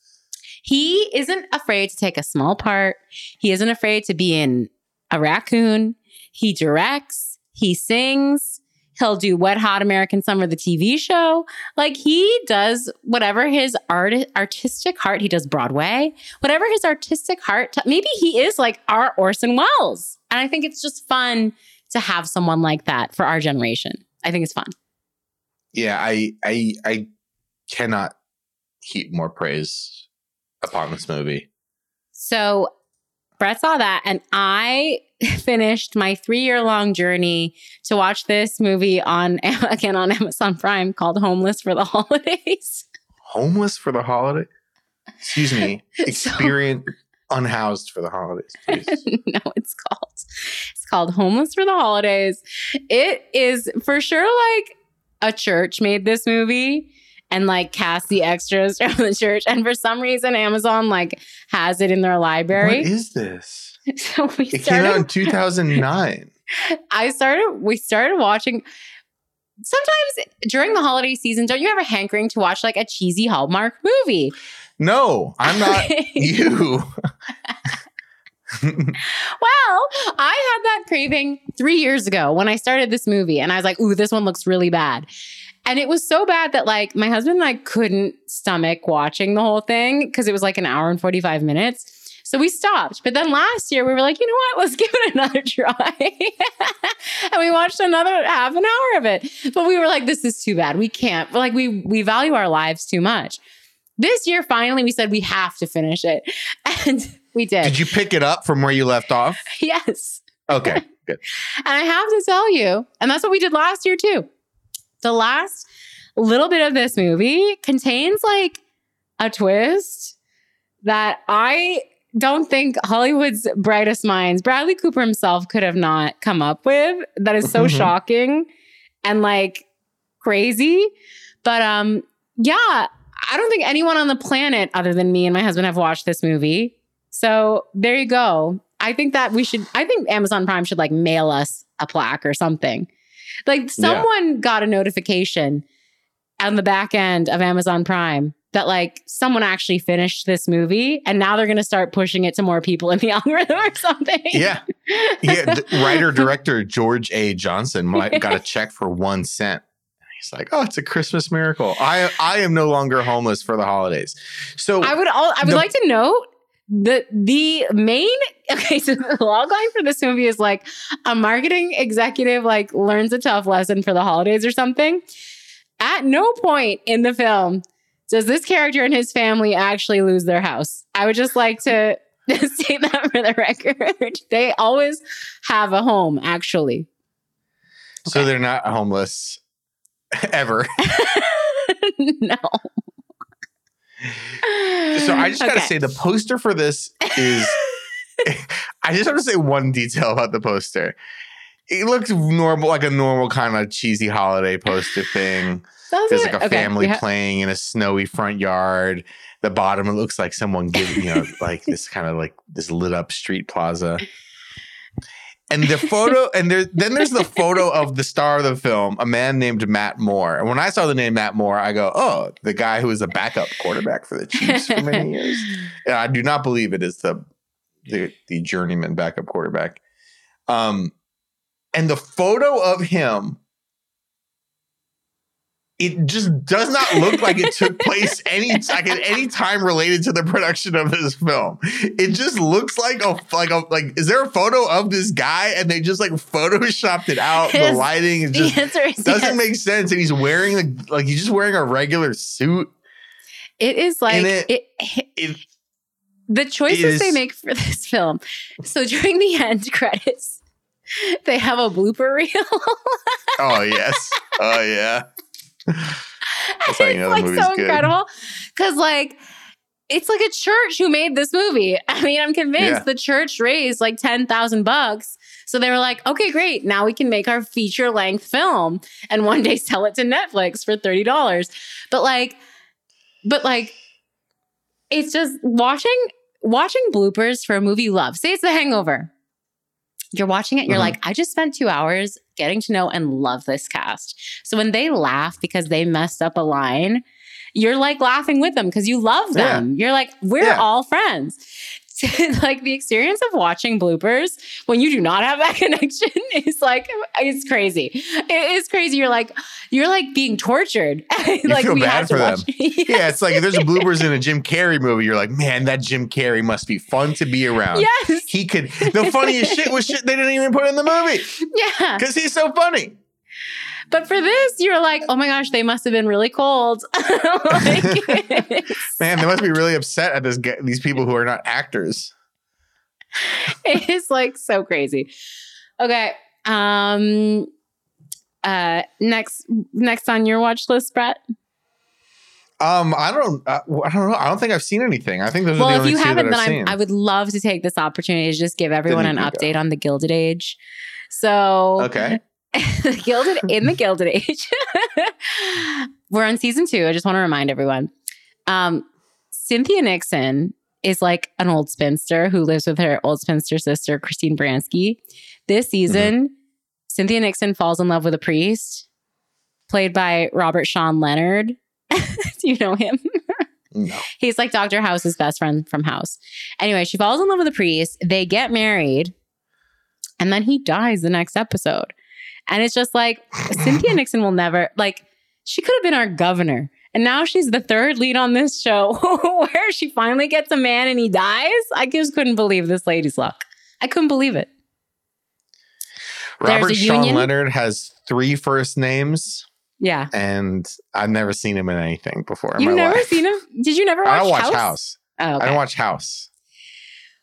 He isn't afraid to take a small part. He isn't afraid to be in a raccoon. He directs. He sings. He'll do Wet Hot American Summer, the TV show. Like he does whatever his art artistic heart. He does Broadway. Whatever his artistic heart. t- maybe he is like our Orson Welles, and I think it's just fun to have someone like that for our generation. I think it's fun. Yeah, I I I cannot heap more praise upon this movie. So Brett saw that, and I (laughs) finished my three year long journey to watch this movie on (laughs) again on Amazon Prime called Homeless for the (laughs) Holidays. Homeless for the holiday. Excuse me. Experience unhoused for the holidays, please. no, it's called it's called Homeless for the Holidays. It is for sure like a church made this movie and like cast the extras (laughs) from the church, and for some reason Amazon like has it in their library. is this? (laughs) so we It came out in 2009. (laughs) I started, we started watching. Sometimes during the holiday season, don't you ever hankering to watch like a cheesy Hallmark movie? No, I'm not you. Well, I had that craving three years ago when I started this movie, and I was like, "Ooh, this one looks really bad." And it was so bad that like my husband and I couldn't stomach watching the whole thing because it was like an hour and 45 minutes. So we stopped. But then last year we were like, you know what? Let's (laughs) give it another try. (laughs) and we watched another half an hour of it. But we were like, this is too bad. We can't. But like we we value our lives too much. This year, finally, we said we have to finish it. (laughs) And we did. Did you pick it up from where you left off? yes. Okay, good. And I have to tell you, and that's what we did last year too. The last little bit of this movie contains like a twist that I don't think Hollywood's brightest minds, Bradley Cooper himself, could have not come up with. That is so Mhm. shocking and like crazy. But um, yeah, I don't think anyone on the planet other than me and my husband have watched this movie. So there you go. I think that we should, I think Amazon Prime should like mail us a plaque or something. Like someone got a notification on the back end of Amazon Prime that like someone actually finished this movie and now they're going to start pushing it to more people in the (laughs) algorithm or something. Yeah. Yeah. Writer (laughs) director George A. Johnson might got a check for one cent. He's like, oh, it's a Christmas miracle. I I am no longer homeless for the holidays. So I would all I would The- like to note that the main okay, (laughs) so the logline for this movie is like a marketing executive like learns a tough lesson for the holidays or something. At no point in the film does this character and his family actually lose their house. I would just like to (laughs) say that for the record. (laughs) They always have a home, actually. So Okay. they're not homeless ever. no. So I just gotta say the poster for this is (laughs) I just have to say one detail about the poster. It looks normal, like a normal kind of cheesy holiday poster thing. There's like a Okay, family ha- playing in a snowy front yard. The bottom it looks like someone giving, you know, like this kind of like this lit up street plaza. And the photo, (laughs) and there, then there's the photo of the star of the film, a man named Matt Moore. And when I saw the name Matt Moore, I go, "Oh, the guy who was a backup quarterback for the Chiefs for many years." (laughs) And I do not believe it is the the, the journeyman backup quarterback. Um, and the photo of him, it just does not look like it took (laughs) place any like at any time related to the production of this film. It just looks like a like a like. Is there a photo of this guy and they just like photoshopped it out? The lighting is just is doesn't yes. make sense, and he's wearing the like he's just wearing a regular suit. It is like it, it- It the choices they make for (laughs) this film. So during the end credits, they have a blooper reel. (laughs) oh yes, oh yeah. (laughs) That's how you it's know the like so good. incredible because like it's like a church who made this movie. I mean, I'm convinced Yeah. the church raised like ten thousand bucks. So they were like, okay, great. Now we can make our feature length film and one day sell it to Netflix for thirty dollars. But like, but like, it's just watching watching bloopers for a movie you love. Say it's The Hangover. You're watching it, you're Mhm. like, I just spent two hours getting to know and love this cast. So when they laugh because they messed up a line, you're like laughing with them because you love them. You're like, we're Yeah. all friends. (laughs) like the experience of watching bloopers when you do not have that (laughs) connection is like it's crazy. It is crazy. You're like you're like being tortured. (laughs) like feel bad for them. watch- Yeah, it's like if there's bloopers in a Jim Carrey movie, you're like, man, that Jim Carrey must be fun to be around. yes. He could. The funniest shit was shit they didn't even put in the movie Yeah. because he's so funny. But for this, you're like, oh my gosh, they must have been really cold. (laughs) like, Man, they must be really upset at this. These people who are not actors. (laughs) it is like so crazy. Okay. Um uh next next on your watch list, Brett. Um, I don't. Uh, I don't know. I don't think I've seen anything. I think those are the Well, if only you two that then I've I'm, seen. I would love to take this opportunity to just give everyone an you go. update on the Gilded Age. So okay. (laughs) Gilded in the Gilded Age. (laughs) We're on season two. I just want to remind everyone. Um, Cynthia Nixon is like an old spinster who lives with her old spinster sister, Christine Baranski. This season, Cynthia Nixon falls in love with a priest played by Robert Sean Leonard. (laughs) Do you know him? No. He's like Dr. House's best friend from House. Anyway, she falls in love with a priest. They get married, and then he dies the next episode. And it's just like Cynthia (laughs) Nixon will never like. She could have been our governor, and now she's the third lead on this show, (laughs) where she finally gets a man and he dies. I just couldn't believe this lady's luck. I couldn't believe it. Robert Sean union. Leonard has three first names, Yeah, and I've never seen him in anything before. You've never life. seen him? Did you never watch, I don't watch House? House. Oh, I okay. don't watch House.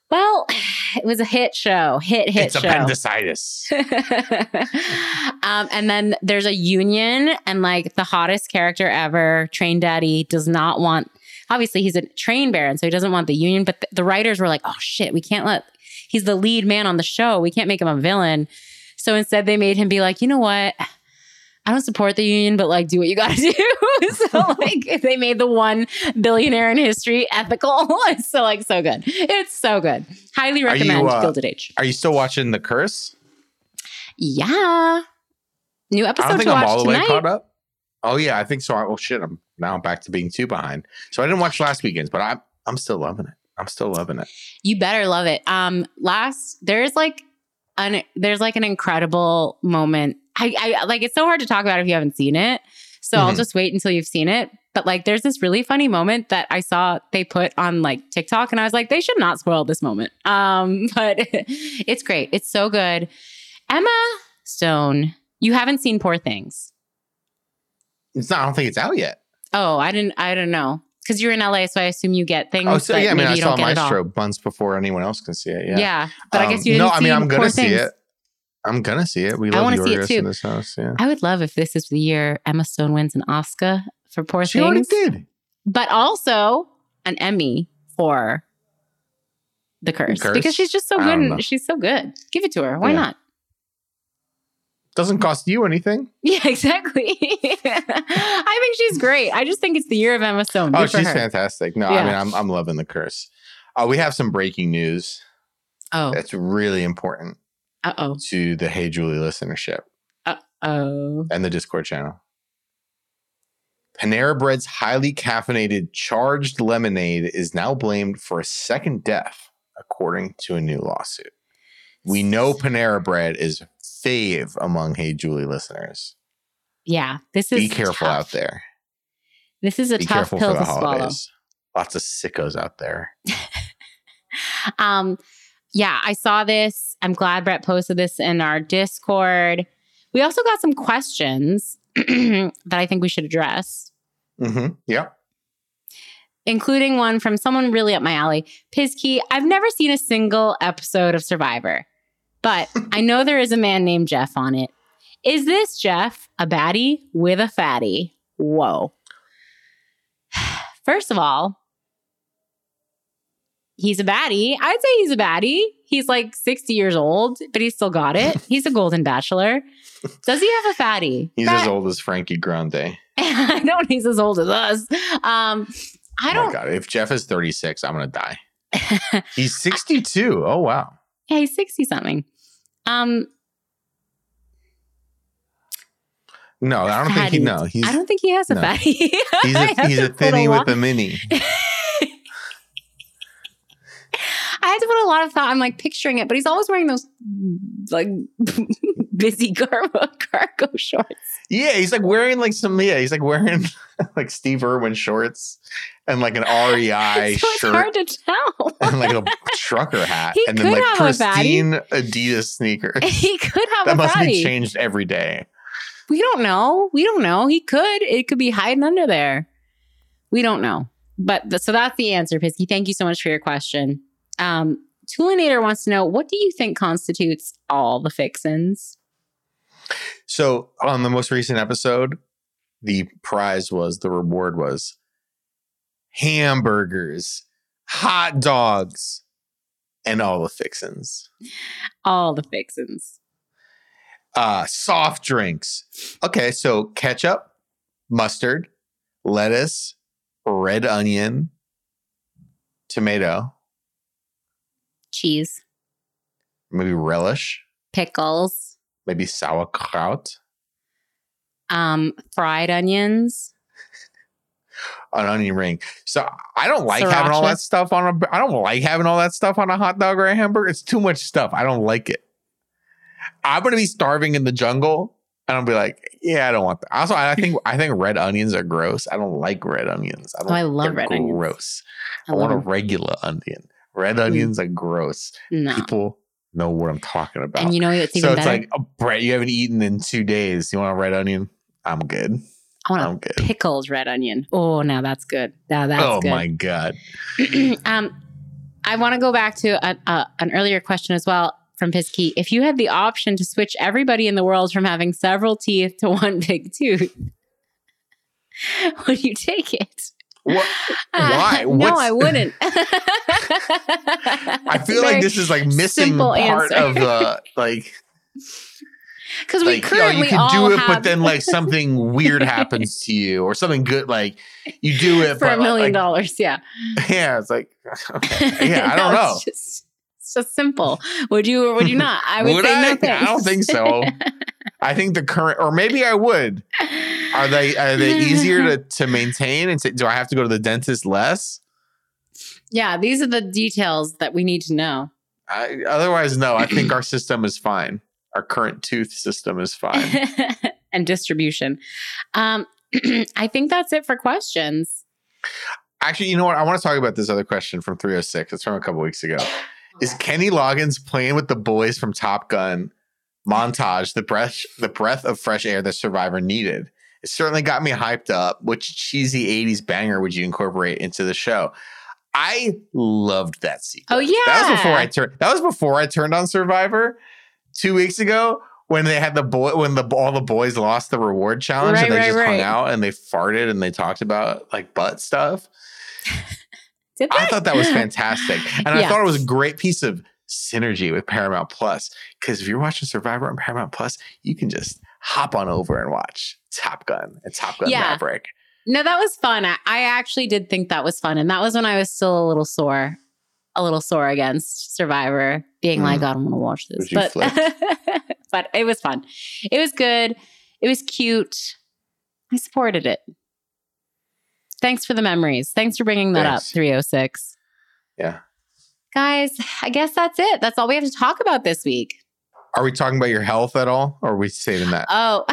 Well, (sighs) it was a hit show. Hit hit it's show. appendicitis. (laughs) um, and then there's a union, and like the hottest character ever, Train Daddy, does not want. Obviously, he's a train baron, so he doesn't want the union. But the, the writers were like, "Oh shit, we can't let. He's the lead man on the show. We can't make him a villain." So instead, they made him be like, "You know what? I don't support the union, but like, do what you got to (laughs) do." so like, they made the one billionaire in history ethical. (laughs) it's so like so good. It's so good. Highly you, recommend uh, Gilded Age. Are you still watching The Curse? Yeah. New I episode don't think to I'm watch all the way tonight. caught up. Oh yeah, I think so. I, well, shit, I'm now back to being two behind. So I didn't watch last weekend's, but I'm I'm still loving it. I'm still loving it. You better love it. Um, last there's like an there's like an incredible moment. I, I like it's so hard to talk about if you haven't seen it. So I'll Mhm. just wait until you've seen it. but like there's this really funny moment that I saw they put on like TikTok and I was like, they should not spoil this moment. Um, (laughs) but (laughs) it's great. It's so good. Emma Stone, you haven't seen Poor Things. It's not. I don't think it's out yet. Oh, I didn't I don't know. Because you're in LA, so I assume you get things. Oh, so yeah. I mean, I saw. Maestro months before anyone else can see it. Yeah. Yeah. but I guess Um, you didn't No, I mean, I'm gonna see it. I'm gonna see it. We I love wanna see it too. in this house. Yeah. I would love if this is the year Emma Stone wins an Oscar for Poor She already did. but also an Emmy for The Curse, Curse? because she's just so good. and. She's so good. Give it to her. Why Yeah. not? Doesn't cost you anything. (laughs) Yeah, exactly. (laughs) I think she's great. I just think it's the year of Emma Stone. Oh, Good for she's her. fantastic. No, Yeah. I mean, I'm I'm loving the curse. Uh, we have some breaking news Oh, that's really important uh oh, to the Hey Julie listenership Uh oh. and the Discord channel. Panera Bread's highly caffeinated charged lemonade is now blamed for a second death, according to a new lawsuit. We know Panera Bread is fave among Hey Julie listeners. Yeah, this is Be careful tough. out there. This is a Be tough pill for the to swallow. Lots of sickos out there. (laughs) Um, yeah, I saw this. I'm glad Brett posted this in our Discord. We also got some questions (clears throat) that I think we should address, Mm-hmm. Yeah. including one from someone really up my alley. Pizkey, I've never seen a single episode of Survivor, but (laughs) I know there is a man named Jeff on it. Is this Jeff a baddie with a fatty? Whoa. (sighs) First of all, he's a baddie. I'd say he's a baddie. He's like 60 years old, but he's still got it. He's a golden bachelor. Does he have a fatty? He's That- as old as Frankie Grande. (laughs) I don't know he's as old as us. Um, I oh don't. my god! If Jeff is 36, I'm gonna die. (laughs) He's 62. Oh wow. yeah, he's 60 something. Um, No, I don't think he. No, he's I don't think he has a no. fatty. (laughs) he's a, he's a thinny with a mini. I had to put a lot of thought. I'm like picturing it, but he's always wearing those like (laughs) busy (laughs) cargo, cargo shorts. Yeah, he's like wearing like some. Yeah, he's like wearing (laughs) like Steve Irwin shorts and like an REI so it's shirt hard to tell. and like a trucker hat He and then like have a fatty. pristine Adidas sneakers. he could have that must be changed every day. We don't know. We don't know. He could. It could be hiding under there. We don't know. But so that's the answer, Pisky. Thank you so much for your question. Um, Toolinator wants to know what do you think constitutes all the fixins? So on the most recent episode, the prize was the reward was hamburgers, hot dogs, and all the fixins. All the fixins. Uh soft drinks. Okay, so ketchup, mustard, lettuce, red onion, tomato, Cheese, maybe relish, pickles, maybe sauerkraut, um, fried onions. an onion ring. So I don't like having all that stuff on a. I don't like having all that stuff on a hot dog or a hamburger. It's too much stuff. I don't like it. I'm gonna be starving in the jungle, and I'll be like, yeah, I don't want that. Also, I think I think red onions are gross. I don't like red onions. I don't. Oh, I love red onions. Gross. I, I want a regular onion. Red Mm. onions are gross. no. People know what I'm talking about. And you know what's even so it's better? like, oh, Brett, you haven't eaten in two days. You want a red onion? I'm good. I want I'm a good. pickled red onion. Oh, now that's good. Now that's oh good. my god. (clears throat) um, I want to go back to a, a, an earlier question as well from Pisky. If you had the option to switch everybody in the world from having several teeth to (laughs) one big tooth, (laughs) would you take it? What? Uh, why? (laughs) no, I wouldn't. (laughs) (laughs) I feel like this is like missing part answer. of the like because we like you, know, you can do it, but then like something weird happens to you or something good. Like you do it for a million like, dollars. Yeah, Yeah, it's like okay. yeah, I don't No, know. It's just, it's just simple. Would you or would you not? I would, Would say I? no I don't think so. I think the current, or maybe I would. Are they are they easier to to maintain? And say, do I have to go to the dentist less? Yeah, these are the details that we need to know. I, otherwise, no. I think our system is fine. Our current tooth system is fine. (laughs) and distribution. Um, (clears throat) I think that's it for questions. Actually, you know what? I want to talk about this other question from 306. It's from a couple weeks ago. Is Kenny Loggins playing with the boys from Top Gun montage the breath the breath of fresh air that Survivor needed? It certainly got me hyped up. Which cheesy 80s banger would you incorporate into the show? I loved that sequence. Oh, yeah. That was before I turned that was before I turned on Survivor two weeks ago when they had the boy when the all the boys lost the reward challenge Right, and they right, just hung out and they farted and they talked about like butt stuff. (laughs) I thought that was (laughs) fantastic. And I thought it was a great piece of synergy with Paramount Plus. Because if you're watching Survivor on Paramount Plus, you can just hop on over and watch Top Gun and Top Gun Yeah. Maverick. No, that was fun. I, I actually did think that was fun. And that was when I was still a little sore, a little sore against Survivor, being Mm. like, I don't want to watch this. But, (laughs) but it was fun. It was good. It was cute. I supported it. Thanks for the memories. Thanks for bringing that Thanks. up, 306. Yeah. Guys, I guess that's it. That's all we have to talk about this week. Are we talking about your health at all? Or are we saving that? Oh. (laughs)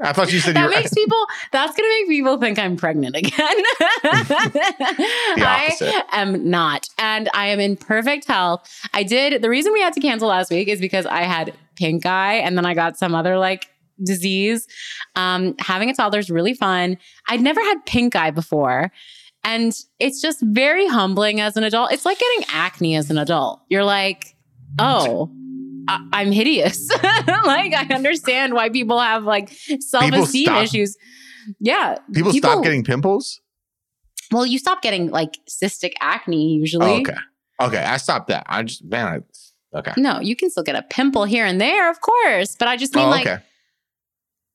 I thought you said that makes (laughs) people that's gonna make people think i'm pregnant again (laughs) i am not and i am in perfect health i did the reason we had to cancel last week is because i had pink eye and then i got some other like disease um having a toddler is really fun i'd never had pink eye before and it's just very humbling as an adult it's like getting acne as an adult you're like oh I- I'm hideous. (laughs) like I understand why people have like self-esteem issues. Yeah. people, stop getting pimples? well, you stop getting like cystic acne usually. Oh, okay. Okay. I stopped that. I just, man, I, okay. No, you can still get a pimple here and there, of course. But I just mean Oh, like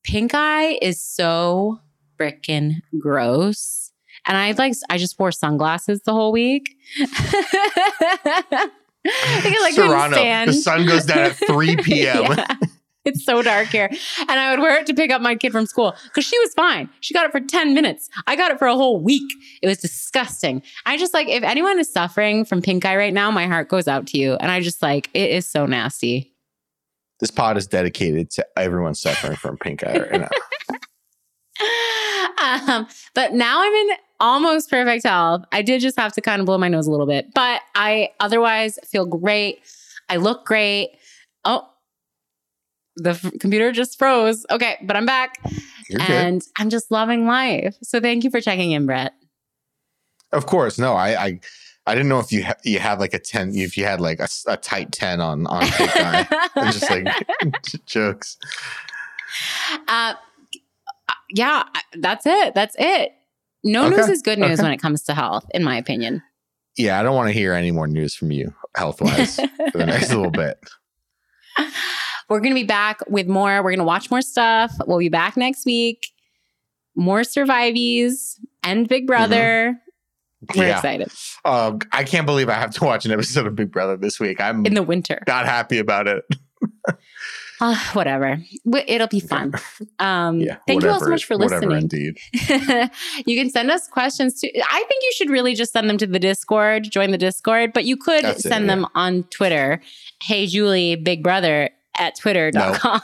pink eye is so freaking gross. And I like I just wore sunglasses the whole week. (laughs) because I Serrano. stand. The sun goes down at (laughs) 3 p.m. Yeah. It's so dark here. And I would wear it to pick up my kid from school because she was fine. She got it for 10 minutes. I got it for a whole week. It was disgusting. I just like, if anyone is suffering from pink eye right now, my heart goes out to you. And I just like, it is so nasty. This pod is dedicated to everyone suffering from pink eye right now. (laughs) um, but now I'm in almost perfect health. I did just have to kind of blow my nose a little bit, but I otherwise feel great. I look great. Oh, the f- computer just froze. Okay, but I'm back You're good. and I'm just loving life. So thank you for checking in, Brett. Of course, no. I, I, I didn't know if you ha- you had like a ten, if you had like a, a tight ten on on pink eye, and just like (laughs) jokes. uh, yeah, that's it. That's it. No Okay, news is good news okay. when it comes to health, in my opinion. Yeah, I don't want to hear any more news from you health wise for the next little bit. (laughs) (laughs) We're going to be back with more. We're going to watch more stuff. We'll be back next week. More Survivees and Big Brother. We're yeah, excited uh, I can't believe I have to watch an episode of Big Brother this week. I'm in the winter. not happy about it. (laughs) Uh, whatever. It'll be fun. Um, Yeah, thank you all so much for whatever listening. Indeed. (laughs) you can send us questions too. I think you should really just send them to the Discord, join the Discord, but you could That's it, send them on Twitter. Hey, Julie, Big Brother at twitter.com.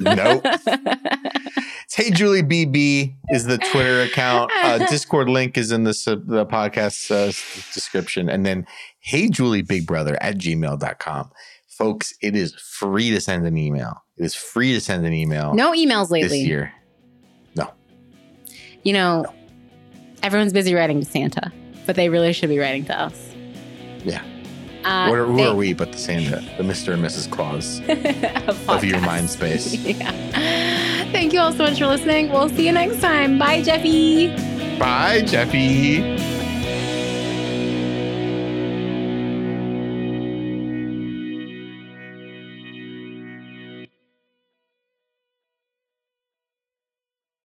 Nope. It's (laughs) (laughs) Hey Julie BB is the Twitter account. Uh, Discord link is in the sub- the podcast uh, description, and then Hey Julie Big Brother at gmail.com. Folks, it is free to send an email. It is free to send an email no emails lately. this year. You know, everyone's busy writing to Santa, but they really should be writing to us. Yeah. Uh, what are, who they- are we but the Santa, the Mr. and Mrs. Claus (laughs) of your mind space? (laughs) Yeah. Thank you all so much for listening. We'll see you next time. Bye, Jeffy. Bye, Jeffy.